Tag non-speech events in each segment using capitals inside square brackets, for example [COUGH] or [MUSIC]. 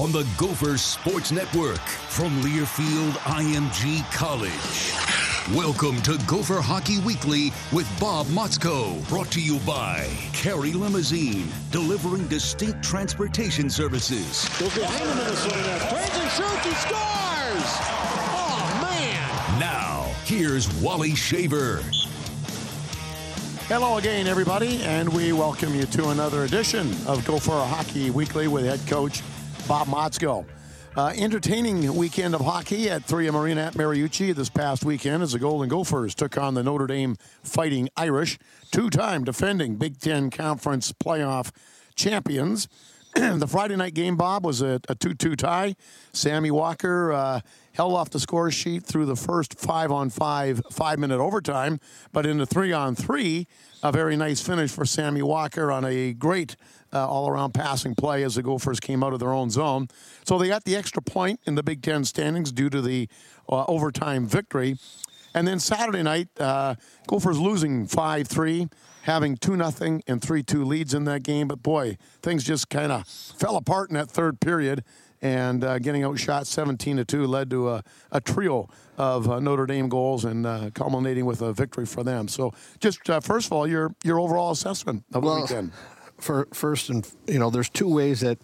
On the Gopher Sports Network from Learfield IMG College. Welcome to Gopher Hockey Weekly with Bob Motzko, brought to you by Carey Limousine, delivering distinct transportation services. Goes behind the Minnesota net. Turns and shoots. He scores! Oh, man! Now, here's Wally Shaver. Hello again, everybody, and we welcome you to another edition of Gopher Hockey Weekly with head coach Bob Motzko. Uh, entertaining weekend of hockey at 3M Arena at Mariucci this past weekend as the Golden Gophers took on the Notre Dame Fighting Irish, two-time defending Big Ten Conference playoff champions. [CLEARS THROAT] the Friday night game, Bob, was a, a 2-2 tie. Sammy Walker uh, held off the score sheet through the first five-on-five, five-minute overtime, but in the three-on-three, a very nice finish for Sammy Walker on a great uh, all around passing play as the Gophers came out of their own zone. So they got the extra point in the Big Ten standings due to the uh, overtime victory. And then Saturday night, uh, Gophers losing 5 3, having 2 0 and 3 2 leads in that game. But boy, things just kind of fell apart in that third period. And uh, getting outshot 17 to 2 led to a, a trio of uh, Notre Dame goals and uh, culminating with a victory for them. So, just uh, first of all, your your overall assessment of Well, the weekend. for first and you know there's two ways that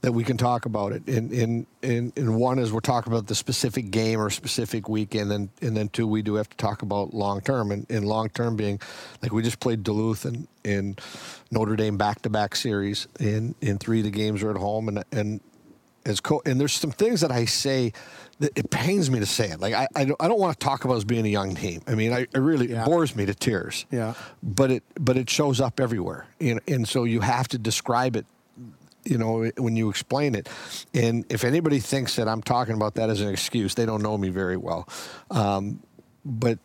that we can talk about it and in in in one is we're talking about the specific game or specific weekend and and then two we do have to talk about long term and, and long term being like we just played Duluth and in Notre Dame back to back series in in three of the games are at home and and as co- and there's some things that I say that it pains me to say it. Like I, I don't, I don't want to talk about as being a young team. I mean, I, it really Yeah. bores me to tears. Yeah. But it but it shows up everywhere, and and so you have to describe it. You know, when you explain it, and if anybody thinks that I'm talking about that as an excuse, they don't know me very well. Um, but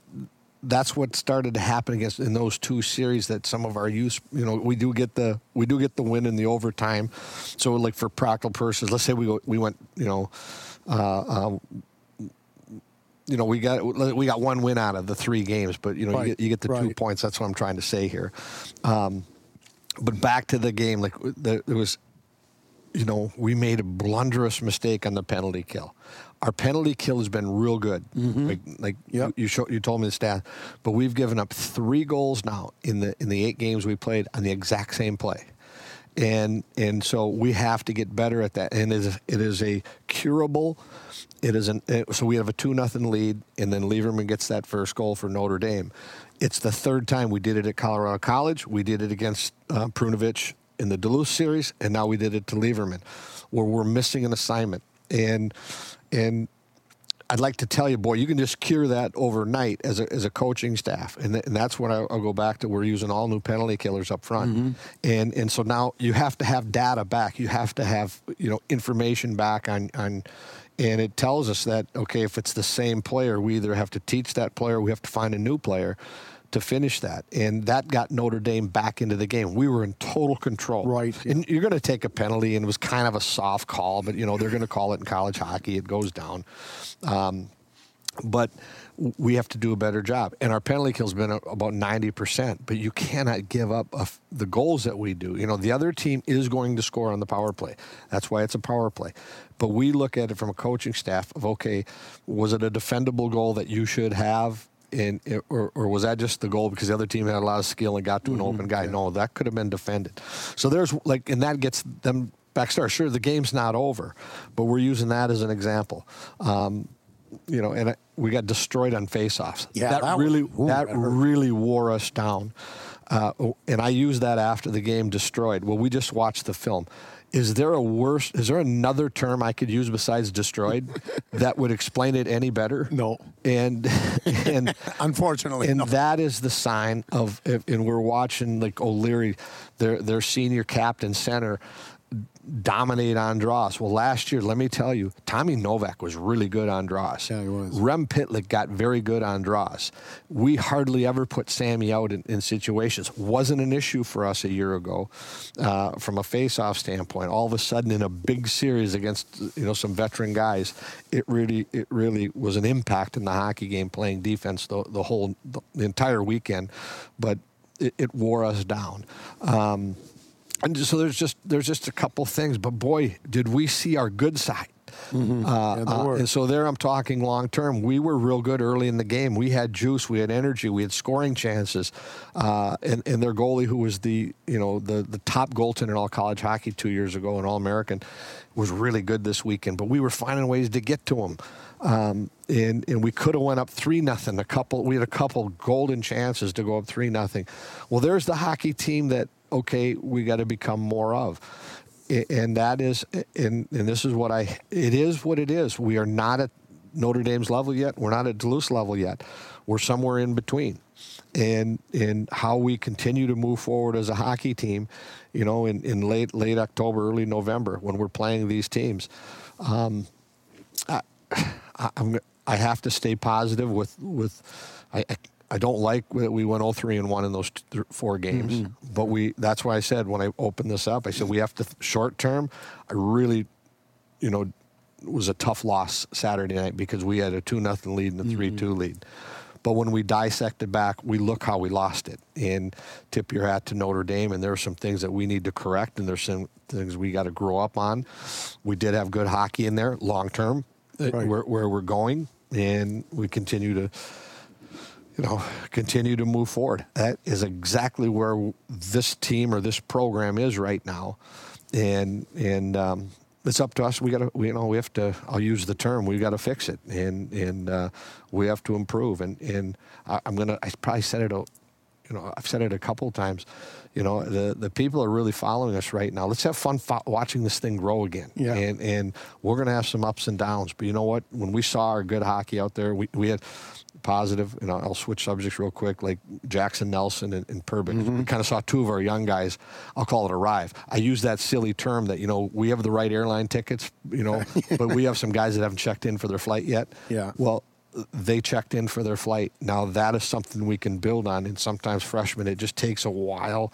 that's what started to happen against in those two series that some of our youth you know we do get the we do get the win in the overtime. So like for practical purposes let's say we go, we went you know uh, uh, you know we got we got one win out of the three games but you know Right, you, get, you get the two points. That's what I'm trying to say here. Um, but back to the game like there was you know, we made a blunderous mistake on the penalty kill. Our penalty kill has been real good. Like, like Yep. you, you, show, you told me the stat, but we've given up three goals now in the in the eight games we played on the exact same play, and and so we have to get better at that. And it is it is a curable. It is an eh, so we have a two nothing lead, and then Lieberman gets that first goal for Notre Dame. It's the third time we did it at Colorado College. We did it against uh, Prunovich in the Duluth series, and now we did it to Lieberman, where we're missing an assignment. And and I'd like to tell you, boy, you can just cure that overnight as a, as a coaching staff, and, th- and that's when I, will go back to we're using all new penalty killers up front, mm-hmm. and and so now you have to have data back, you have to have you know information back on on. And it tells us that okay, if it's the same player, we either have to teach that player, we have to find a new player to finish that. And that got Notre Dame back into the game. We were in total control. Right. Yeah. And you're going to take a penalty, and it was kind of a soft call, but, you know, they're going to call it in college hockey. It goes down. Um, but we have to do a better job. And our penalty kill's been about 90%, but you cannot give up the goals that we do. You know, the other team is going to score on the power play. That's why it's a power play. But we look at it from a coaching staff of, okay, was it a defendable goal that you should have? And or, or was that just the goal because the other team had a lot of skill and got to an mm-hmm. open guy? Yeah. No, that could have been defended. So there's like, and that gets them back start. Sure, the game's not over, but we're using that as an example. Um, you know, and we got destroyed on faceoffs. Yeah, that, that really was, ooh, that, that really wore us down. Uh, and I used that after the game destroyed. Well, we just watched the film. Is there a worse? Is there another term I could use besides destroyed [LAUGHS] that would explain it any better? No. And and [LAUGHS] unfortunately, and no. that is the sign of. And we're watching like O'Leary, their their senior captain center dominate Andros. Well, last year, let me tell you, Tommy Novak was really good on draws. Yeah, he was. Rem Pitlick got very good on draws. We hardly ever put Sammy out in, in situations. Wasn't an issue for us a year ago uh, from a face-off standpoint. All of a sudden, in a big series against you know some veteran guys, it really it really was an impact in the hockey game playing defense the, the whole the, the entire weekend, but it, it wore us down. Um, and so there's just there's just a couple things, but boy, did we see our good side. Mm-hmm. Uh, yeah, uh, and so there, I'm talking long term. We were real good early in the game. We had juice, we had energy, we had scoring chances, uh, and, and their goalie, who was the you know the the top goaltender in all college hockey two years ago, and All American, was really good this weekend. But we were finding ways to get to him. Um, and and we could have went up three nothing. A couple, we had a couple golden chances to go up three nothing. Well, there's the hockey team that okay, we got to become more of. And that is, and, and this is what I, it is what it is. We are not at Notre Dame's level yet. We're not at Duluth's level yet. We're somewhere in between. And and how we continue to move forward as a hockey team, you know, in, in late late October, early November, when we're playing these teams, um, I, [SIGHS] I, I have to stay positive with with I don't like that we went 0-3 and 1 in those th- four games, mm-hmm. but we that's why I said when I opened this up, I said we have to short term. I really, you know, was a tough loss Saturday night because we had a two nothing lead and a three two mm-hmm. lead. But when we dissect it back, we look how we lost it. And tip your hat to Notre Dame. And there are some things that we need to correct, and there's some things we got to grow up on. We did have good hockey in there long term, uh, right. where, where we're going, and we continue to you know, continue to move forward. That is exactly where this team or this program is right now, and and um, it's up to us. We got to, you know, we have to. I'll use the term. We got to fix it, and and uh, we have to improve. And and I, am gonna. I probably said it. You know, I've said it a couple times. You know, the the people are really following us right now. Let's have fun fo- watching this thing grow again. Yeah. And and we're gonna have some ups and downs. But you know what? When we saw our good hockey out there, we we had positive. You know, I'll switch subjects real quick, like Jaxon Nelson and, and. Mm-hmm. We kind of saw two of our young guys. I'll call it arrive. I use that silly term that you know we have the right airline tickets, you know, [LAUGHS] but we have some guys that haven't checked in for their flight yet. Yeah. Well, they checked in for their flight. Now that is something we can build on. And sometimes freshmen, it just takes a while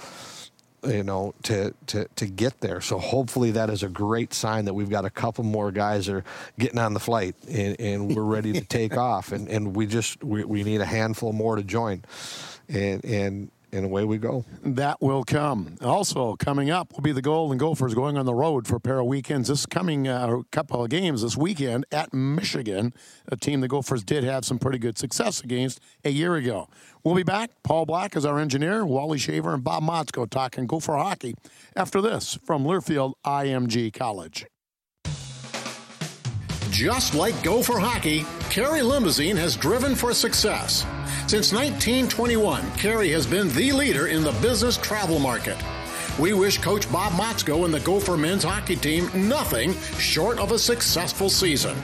you know, to, to, to get there. So hopefully that is a great sign that we've got a couple more guys that are getting on the flight and, and we're ready to [LAUGHS] take off. And, and we just, we, we need a handful more to join. And, and and away we go. That will come. Also, coming up will be the Golden Gophers going on the road for a pair of weekends. This coming uh, couple of games this weekend at Michigan, a team the Gophers did have some pretty good success against a year ago. We'll be back. Paul Black is our engineer, Wally Shaver, and Bob Motzko talking Gopher hockey after this from Learfield IMG College. Just like Gopher hockey, Carey Limousine has driven for success. Since 1921, Carey has been the leader in the business travel market. We wish Coach Bob Motzko and the Gopher men's hockey team nothing short of a successful season.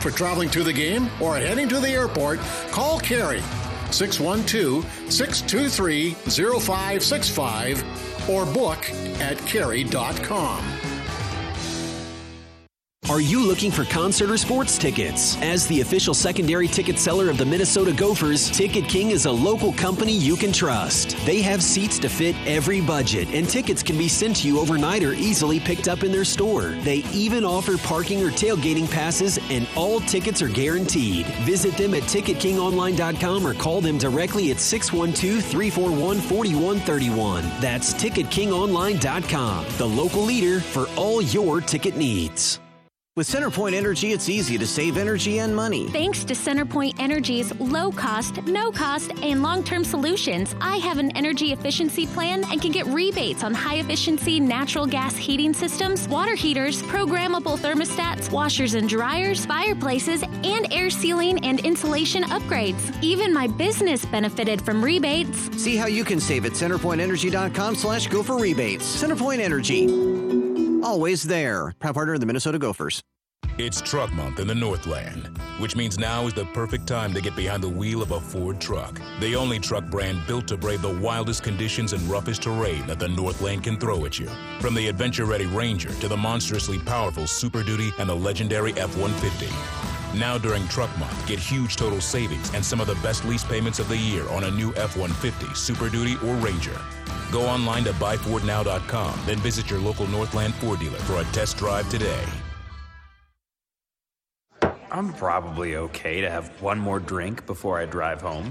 For traveling to the game or heading to the airport, call Carey 612 623 0565 or book at carey.com. Are you looking for concert or sports tickets? As the official secondary ticket seller of the Minnesota Gophers, Ticket King is a local company you can trust. They have seats to fit every budget, and tickets can be sent to you overnight or easily picked up in their store. They even offer parking or tailgating passes, and all tickets are guaranteed. Visit them at TicketKingOnline.com or call them directly at 612 341 4131. That's TicketKingOnline.com, the local leader for all your ticket needs. With CenterPoint Energy, it's easy to save energy and money. Thanks to CenterPoint Energy's low cost, no cost, and long term solutions, I have an energy efficiency plan and can get rebates on high efficiency natural gas heating systems, water heaters, programmable thermostats, washers and dryers, fireplaces, and air sealing and insulation upgrades. Even my business benefited from rebates. See how you can save at centerpointenergy.com slash go for rebates. CenterPoint Energy. Always there. Proud partner of the Minnesota Gophers. It's Truck Month in the Northland, which means now is the perfect time to get behind the wheel of a Ford truck. The only truck brand built to brave the wildest conditions and roughest terrain that the Northland can throw at you. From the adventure ready Ranger to the monstrously powerful Super Duty and the legendary F 150. Now during Truck Month, get huge total savings and some of the best lease payments of the year on a new F 150, Super Duty, or Ranger. Go online to buyfordnow.com, then visit your local Northland Ford dealer for a test drive today. I'm probably okay to have one more drink before I drive home.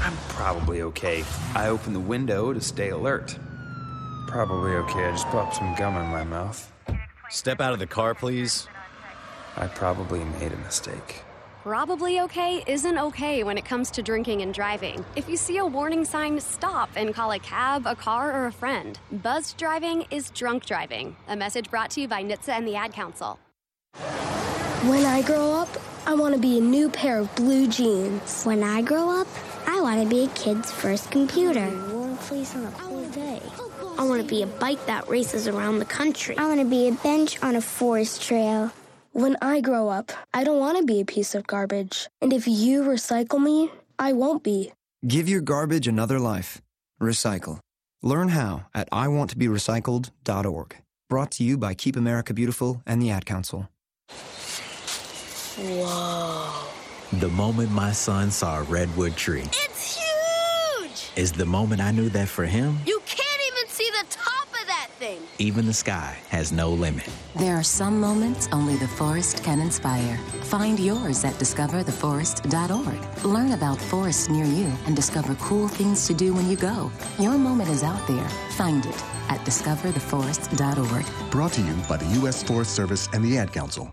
I'm probably okay. I open the window to stay alert. Probably okay. I just popped some gum in my mouth. Step out of the car, please. I probably made a mistake. Probably okay isn't okay when it comes to drinking and driving. If you see a warning sign, stop and call a cab, a car, or a friend. Buzzed driving is drunk driving. A message brought to you by NHTSA and the Ad Council. When I grow up, I want to be a new pair of blue jeans. When I grow up, I want to be a kid's first computer. Warm place on a cool day. I want to be a bike that races around the country. I want to be a bench on a forest trail. When I grow up, I don't want to be a piece of garbage. And if you recycle me, I won't be. Give your garbage another life. Recycle. Learn how at iwanttoberecycled.org. Brought to you by Keep America Beautiful and the Ad Council. Whoa. The moment my son saw a redwood tree. It's huge! Is the moment I knew that for him. You can't even see the top of that thing. Even the sky has no limit. There are some moments only the forest can inspire. Find yours at discovertheforest.org. Learn about forests near you and discover cool things to do when you go. Your moment is out there. Find it at discovertheforest.org. Brought to you by the U.S. Forest Service and the Ad Council.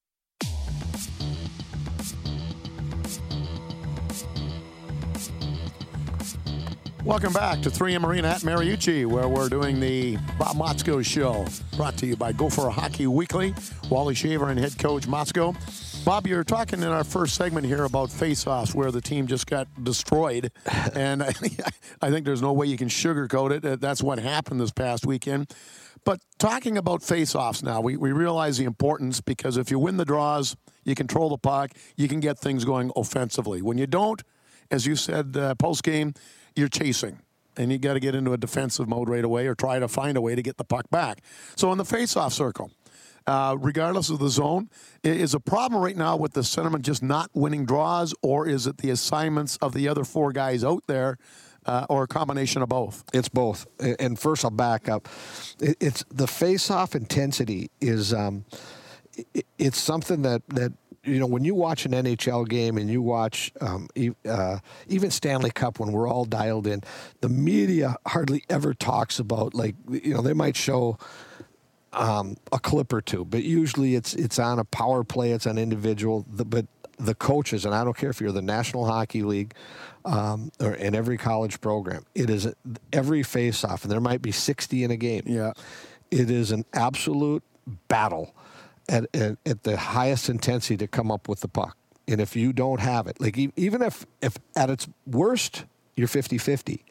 Welcome back to 3M Arena at Mariucci, where we're doing the Bob Motzko Show, brought to you by Gopher Hockey Weekly. Wally Shaver and head coach Motzko. Bob, you're talking in our first segment here about face-offs, where the team just got destroyed, [LAUGHS] and I, [LAUGHS] I think there's no way you can sugarcoat it. That's what happened this past weekend. But talking about face-offs now, we, we realize the importance because if you win the draws, you control the puck, you can get things going offensively. When you don't, as you said uh, post-game, you're chasing. And you got to get into a defensive mode right away or try to find a way to get the puck back. So in the face-off circle, uh, regardless of the zone, is a problem right now with the centerman just not winning draws, or is it the assignments of the other four guys out there, uh, or a combination of both? It's both. And first, I'll back up. It's the face-off intensity is um, it's something that that you know, when you watch an NHL game and you watch um, uh, even Stanley Cup when we're all dialed in, the media hardly ever talks about like you know they might show um, a clip or two, but usually it's it's on a power play, it's on individual. The, but the coaches, and I don't care if you're the National Hockey League um, or in every college program, it is every face-off, and there might be 60 in a game. Yeah, it is an absolute battle at, at, at the highest intensity to come up with the puck. And if you don't have it, like even if if at its worst you're 50-50,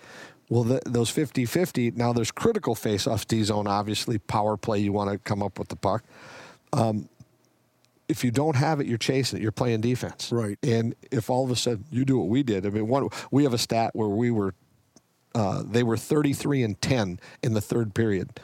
well, the, those 50 50, now there's critical face off D zone, obviously, power play, you want to come up with the puck. Um, if you don't have it, you're chasing it. You're playing defense. Right. And if all of a sudden you do what we did, I mean, one, we have a stat where we were, uh, they were 33 and 10 in the third period.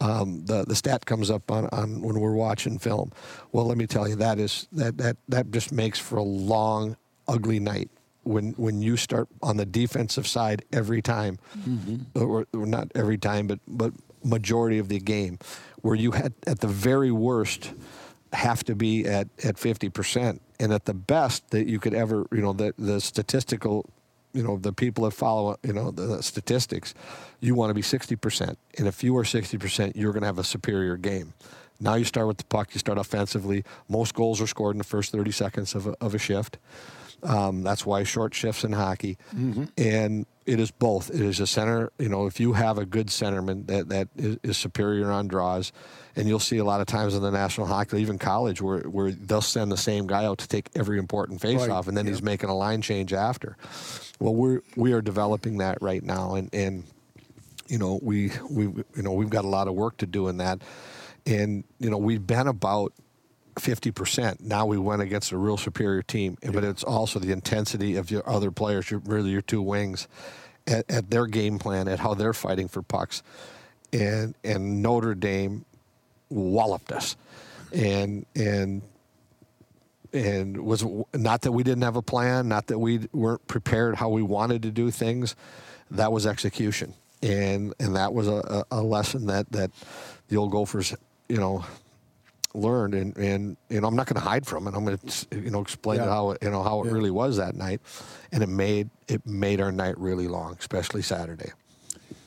Um, the the stat comes up on, on when we're watching film. Well, let me tell you, that is that that that just makes for a long, ugly night when when you start on the defensive side every time, mm-hmm. or, or, not every time, but but majority of the game, where you had at the very worst have to be at at fifty percent, and at the best that you could ever, you know, the the statistical. You know the people that follow, you know the statistics. You want to be sixty percent, and if you are sixty percent, you're going to have a superior game. Now you start with the puck. You start offensively. Most goals are scored in the first thirty seconds of a, of a shift. Um, that's why short shifts in hockey, mm-hmm. and it is both. It is a center. You know, if you have a good centerman that that is, is, superior on draws, and you'll see a lot of times in the National Hockey, even college, where where they'll send the same guy out to take every important face right. off, and then yeah. he's making a line change after. Well, we're we are developing that right now, and and you know we we you know we've got a lot of work to do in that, and you know we've been about 50%. Now we went against a real superior team, but it's also the intensity of your other players, your, really your two wings, at, at, their game plan, at how they're fighting for pucks. And, and Notre Dame walloped us. And, and, and was not that we didn't have a plan, not that we weren't prepared how we wanted to do things. That was execution. And, and that was a, a lesson that, that the old Gophers, you know, learned, and, and you know I'm not going to hide from it. I'm going to you know explain yeah. how it, you know how it yeah. really was that night, and it made it made our night really long, especially Saturday.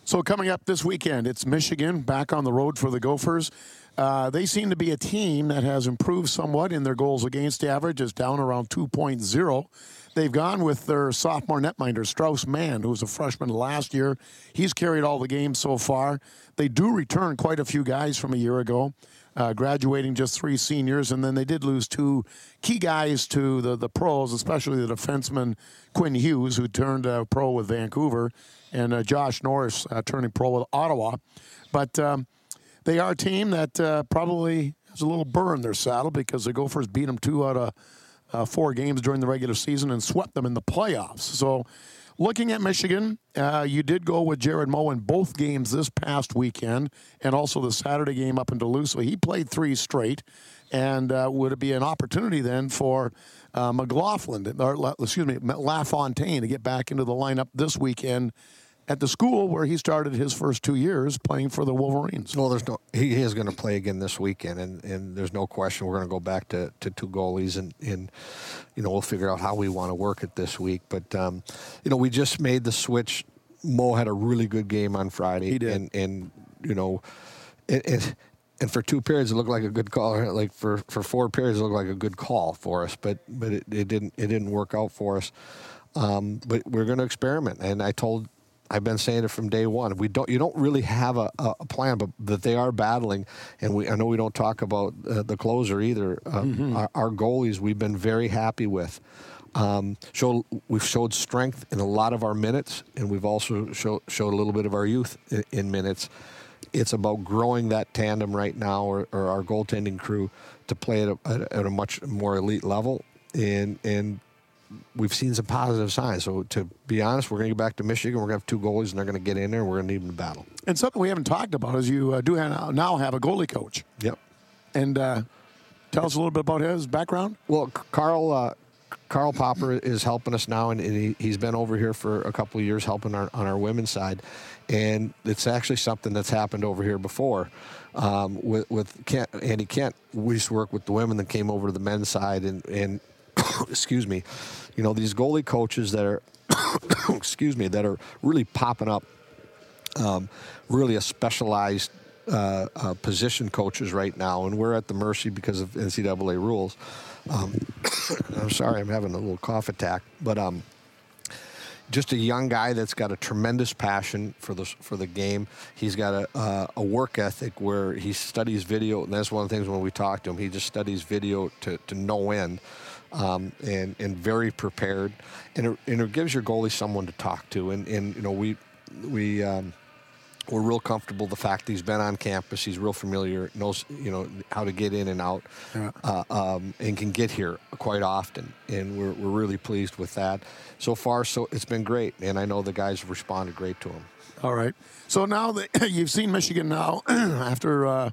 So coming up this weekend, it's Michigan back on the road for the Gophers. Uh, they seem to be a team that has improved somewhat in their goals against average. Is down around 2.0. They've gone with their sophomore netminder, Strauss Mann, who was a freshman last year. He's carried all the games so far. They do return quite a few guys from a year ago uh, graduating just three seniors, and then they did lose two key guys to the, the pros, especially the defenseman Quinn Hughes, who turned uh, pro with Vancouver, and uh, Josh Norris uh, turning pro with Ottawa. But um, they are a team that uh, probably has a little burr in their saddle because the Gophers beat them two out of uh, four games during the regular season and swept them in the playoffs. So Looking at Michigan, uh, you did go with Jared Moe in both games this past weekend, and also the Saturday game up in Duluth. So he played three straight, and uh, would it be an opportunity then for uh, McLaughlin, or excuse me, LaFontaine to get back into the lineup this weekend at the school where he started his first two years playing for the Wolverines. Well, there's no he is going to play again this weekend, and, and there's no question we're going to go back to, to two goalies, and, and you know we'll figure out how we want to work it this week. But um, you know we just made the switch. Moe had a really good game on Friday, he did. and and you know it, it and for two periods it looked like a good call. Like for, for four periods it looked like a good call for us, but but it, it didn't it didn't work out for us. Um, but we're going to experiment, and I told I've been saying it from day one. We don't, you don't really have a, a plan, but that they are battling. And we, I know we don't talk about uh, the closer either. Uh, mm-hmm. our, our, goalies, we've been very happy with. Um, show, we've showed strength in a lot of our minutes, and we've also show, showed a little bit of our youth in, in minutes. It's about growing that tandem right now, or, or our goaltending crew, to play at a, at a much more elite level, and and we've seen some positive signs. So to be honest, we're going to get back to Michigan. We're going to have two goalies, and they're going to get in there. and We're going to need them to battle. And something we haven't talked about is you uh, do have, now have a goalie coach. Yep. And uh, tell us a little bit about his background. Well, Carl. Uh, Carl Popper is helping us now, and he, has been over here for a couple of years helping our, on our women's side. And it's actually something that's happened over here before. Um, with, with Kent, Andy Kent, we used to work with the women that came over to the men's side, and, and [COUGHS] excuse me, you know, these goalie coaches that are, [COUGHS] excuse me, that are really popping up, um, really a specialized uh, uh, position coaches right now, and we're at the mercy because of NCAA rules. Um, [COUGHS] I'm sorry, I'm having a little cough attack, but um, just a young guy that's got a tremendous passion for the for the game. He's got a uh, a work ethic where he studies video, and that's one of the things when we talk to him. He just studies video to, to no end, um, and and very prepared, and it, and it gives your goalie someone to talk to. And and you know we we. Um, we're real comfortable the fact that he's been on campus. He's real familiar, knows you know how to get in and out, Yeah. uh, um, and can get here quite often. And we're, we're really pleased with that. So far, so it's been great, and I know the guys have responded great to him. All right. So now that [CLEARS THROAT] you've seen Michigan now [CLEARS THROAT] after uh,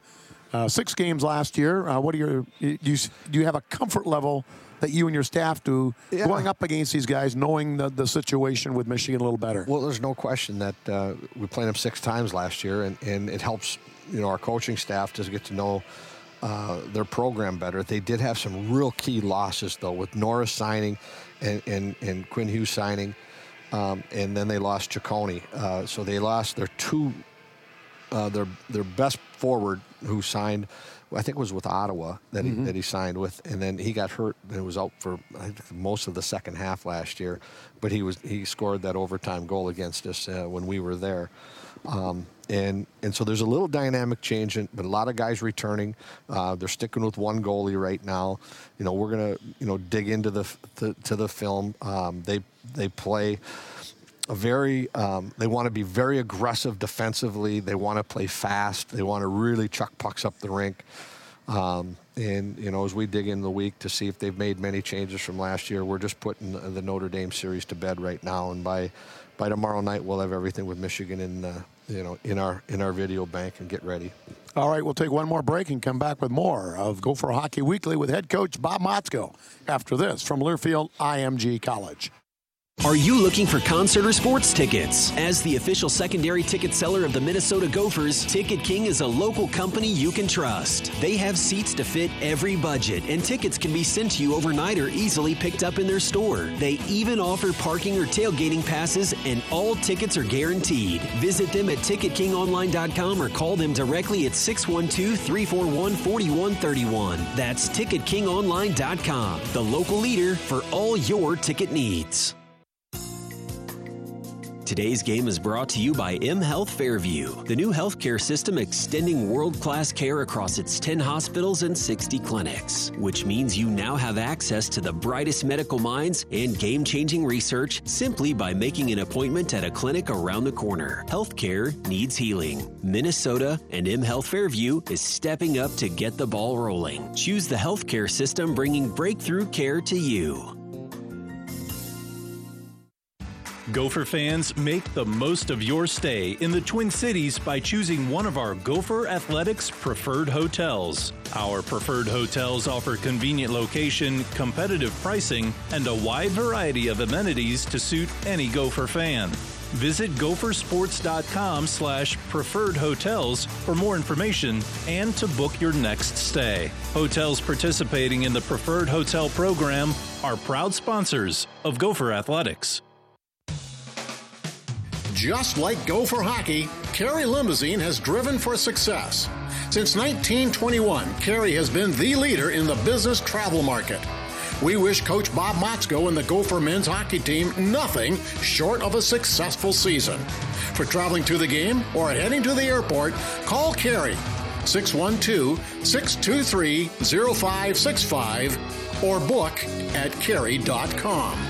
uh, six games last year, uh, what are your do you, do you have a comfort level that you and your staff do going up against these guys, knowing the, the situation with Michigan a little better? Well, there's no question that uh, we played them six times last year, and, and it helps you know our coaching staff to get to know uh, their program better. They did have some real key losses though, with Norris signing and and, and Quinn Hughes signing, um, and then they lost Ciccone. Uh, so they lost their two uh, their their best forward who signed. I think it was with Ottawa that he, Mhm. that he signed with, and then he got hurt and it was out for I think most of the second half last year. But he was he scored that overtime goal against us uh, when we were there, um, and and so there's a little dynamic change, in, but a lot of guys returning. Uh, they're sticking with one goalie right now. You know we're gonna you know dig into the to, to the film. Um, they they play a very um, they want to be very aggressive defensively. They want to play fast. They want to really chuck pucks up the rink. Um, and you know as we dig in the week to see if they've made many changes from last year we're just putting the, the notre dame series to bed right now. And by by tomorrow night we'll have everything with michigan in uh, you know in our in our video bank and get ready. All right, we'll take one more break and come back with more of Gopher Hockey Weekly with head coach Bob Motzko after this from Learfield IMG College. Are you looking for concert or sports tickets? As the official secondary ticket seller of the Minnesota Gophers, Ticket King is a local company you can trust. They have seats to fit every budget, and tickets can be sent to you overnight or easily picked up in their store. They even offer parking or tailgating passes, and all tickets are guaranteed. Visit them at TicketKingOnline.com or call them directly at 612 341 4131. That's TicketKingOnline.com, the local leader for all your ticket needs. Today's game is brought to you by M Health Fairview, the new healthcare system extending world class care across its 10 hospitals and 60 clinics, which means you now have access to the brightest medical minds and game changing research simply by making an appointment at a clinic around the corner. Healthcare needs healing. Minnesota and M Health Fairview is stepping up to get the ball rolling. Choose the healthcare system bringing breakthrough care to you. Gopher fans, make the most of your stay in the Twin Cities by choosing one of our Gopher Athletics preferred hotels. Our preferred hotels offer convenient location, competitive pricing, and a wide variety of amenities to suit any Gopher fan. Visit gophersports.com slash preferred hotels for more information and to book your next stay. Hotels participating in the preferred hotel program are proud sponsors of Gopher Athletics. Just like Gopher Hockey, Carey Limousine has driven for success. Since 1921, Carey has been the leader in the business travel market. We wish Coach Bob Motzko and the Gopher men's hockey team nothing short of a successful season. For traveling to the game or heading to the airport, call Carey 612 623 0565 or book at carey.com.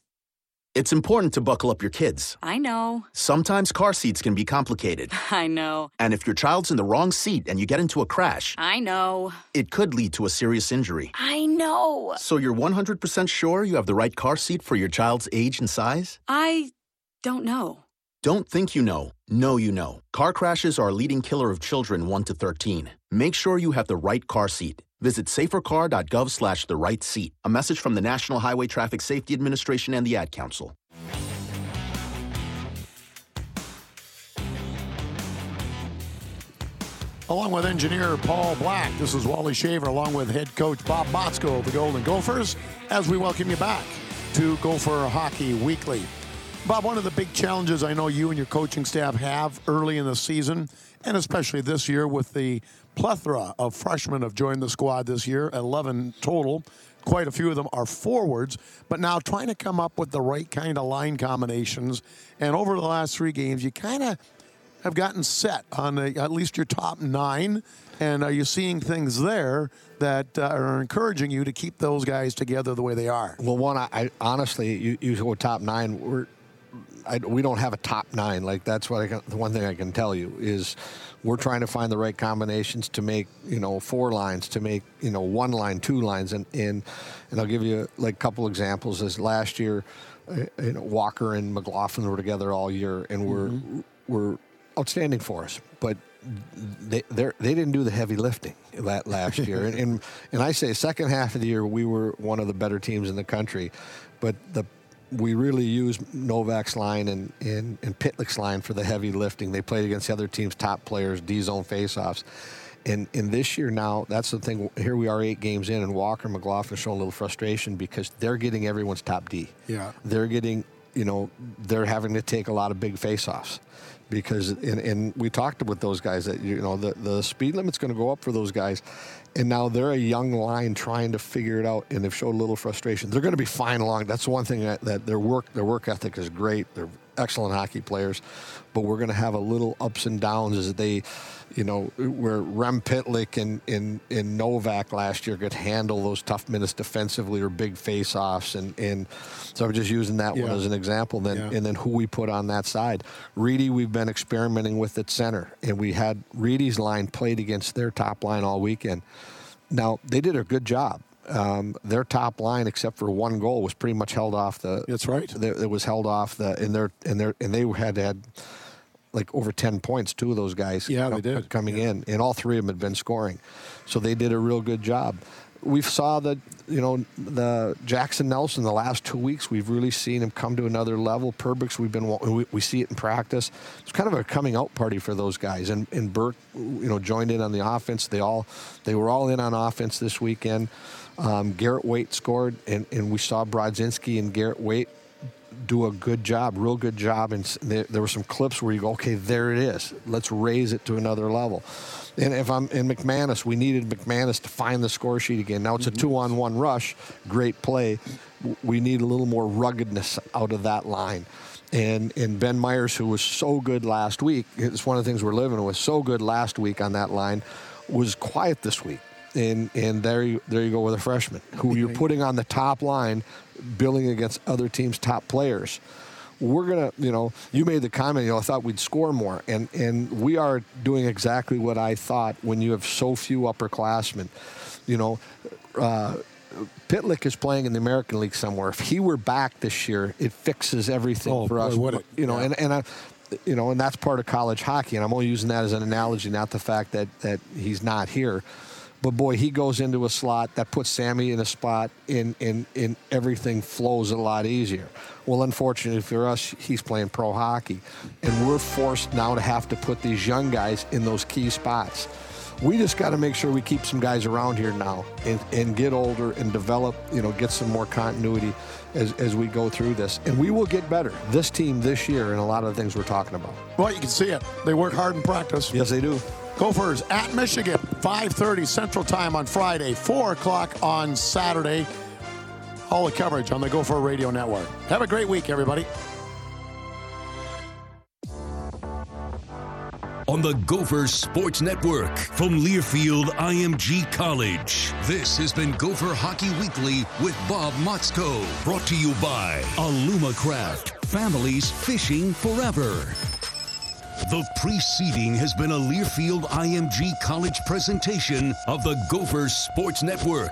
It's important to buckle up your kids. I know. Sometimes car seats can be complicated. [LAUGHS] I know. And if your child's in the wrong seat and you get into a crash, I know. it could lead to a serious injury. I know. So you're 100% sure you have the right car seat for your child's age and size? I don't know. Don't think you know. Know you know. Car crashes are a leading killer of children 1 to 13. Make sure you have the right car seat. Visit safercar.gov slash the right seat. A message from the National Highway Traffic Safety Administration and the Ad Council. Along with engineer Paul Black, this is Wally Shaver, along with head coach Bob Motzko of the Golden Gophers, as we welcome you back to Gopher Hockey Weekly. Bob, one of the big challenges I know you and your coaching staff have early in the season, and especially this year with the plethora of freshmen have joined the squad this year, 11 total. Quite a few of them are forwards, but now trying to come up with the right kind of line combinations. And over the last three games, you kind of have gotten set on at least your top nine. And are you seeing things there that uh, are encouraging you to keep those guys together the way they are? Well, one, I, I honestly, you, you go top nine. We're I, we don't have a top nine. Like that's what I can, the one thing I can tell you is we're trying to find the right combinations to make you know four lines, to make you know one line, two lines, and and and I'll give you like a couple examples. As last year, uh, you know, Walker and McLaughlin were together all year, and were Mm-hmm. were outstanding for us, but. They they're- didn't do the heavy lifting la- last [LAUGHS] year, and, and and I say second half of the year we were one of the better teams in the country, but the we really used Novak's line and, and, and Pitlick's line for the heavy lifting. They played against the other team's top players, D zone faceoffs. And, and this year now, that's the thing. Here we are eight games in, and Walker McLaughlin showing a little frustration because they're getting everyone's top D. Yeah. They're getting, you know, they're having to take a lot of big faceoffs because, and, and we talked with those guys that, you know, the, the speed limit's going to go up for those guys. And now they're a young line trying to figure it out, and they've showed a little frustration. They're going to be fine along. That's one thing that, that their work their work ethic is great. They're excellent hockey players, but we're going to have a little ups and downs as they, you know, where Rem Pitlick and, and, and Novak last year could handle those tough minutes defensively or big face-offs, and, and so I'm just using that one as an example. Then Yeah. and then who we put on that side. Reedy, we've been experimenting with at center, and we had Reedy's line played against their top line all weekend. Now they did a good job. Um, their top line, except for one goal, was pretty much held off the. That's right. It was held off the in their in their and they had had like over ten points. Two of those guys, Yeah, they did. coming in, and all three of them had been scoring, so they did a real good job. We saw that you know the Jaxon Nelson the last two weeks. We've really seen him come to another level. Perbix, we've been we, we see it in practice. It's kind of a coming out party for those guys. And and Burke, you know, joined in on the offense. They all they were all in on offense this weekend. Um, Garrett Waite scored, and, and we saw Brodzinski and Garrett Waite do a good job, real good job. And there, there were some clips where you go, okay, there it is. Let's raise it to another level. And if I'm in McManus, we needed McManus to find the score sheet again. Now it's a two-on-one rush, great play. We need a little more ruggedness out of that line. And and Ben Meyers, who was so good last week, it's one of the things we're living with. So good last week on that line, was quiet this week. And and there you there you go with a freshman who you're putting on the top line, billing against other teams' top players. We're gonna, you know, you made the comment, you know, I thought we'd score more, and and we are doing exactly what I thought when you have so few upperclassmen. You know, uh, Pitlick is playing in the American League somewhere. If he were back this year, it fixes everything Oh, for boy, us. it. You know, Yeah. and and I, you know, and that's part of college hockey. And I'm only using that as an analogy, not the fact that that he's not here. But boy, he goes into a slot that puts Sammy in a spot, and and and everything flows a lot easier. Well, unfortunately for us, he's playing pro hockey, and we're forced now to have to put these young guys in those key spots. We just got to make sure we keep some guys around here now and, and get older and develop, you know, get some more continuity as, as we go through this. And we will get better, this team this year, and a lot of the things we're talking about. Well, you can see it. They work hard in practice. Yes, they do. Gophers at Michigan, 5.30 Central Time on Friday, 4 o'clock on Saturday. All the coverage on the Gopher Radio Network. Have a great week, everybody. on the Gopher Sports Network from Learfield IMG College. This has been Gopher Hockey Weekly with Bob Motzko, brought to you by Alumacraft, families fishing forever. The preceding has been a Learfield IMG College presentation of the Gopher Sports Network.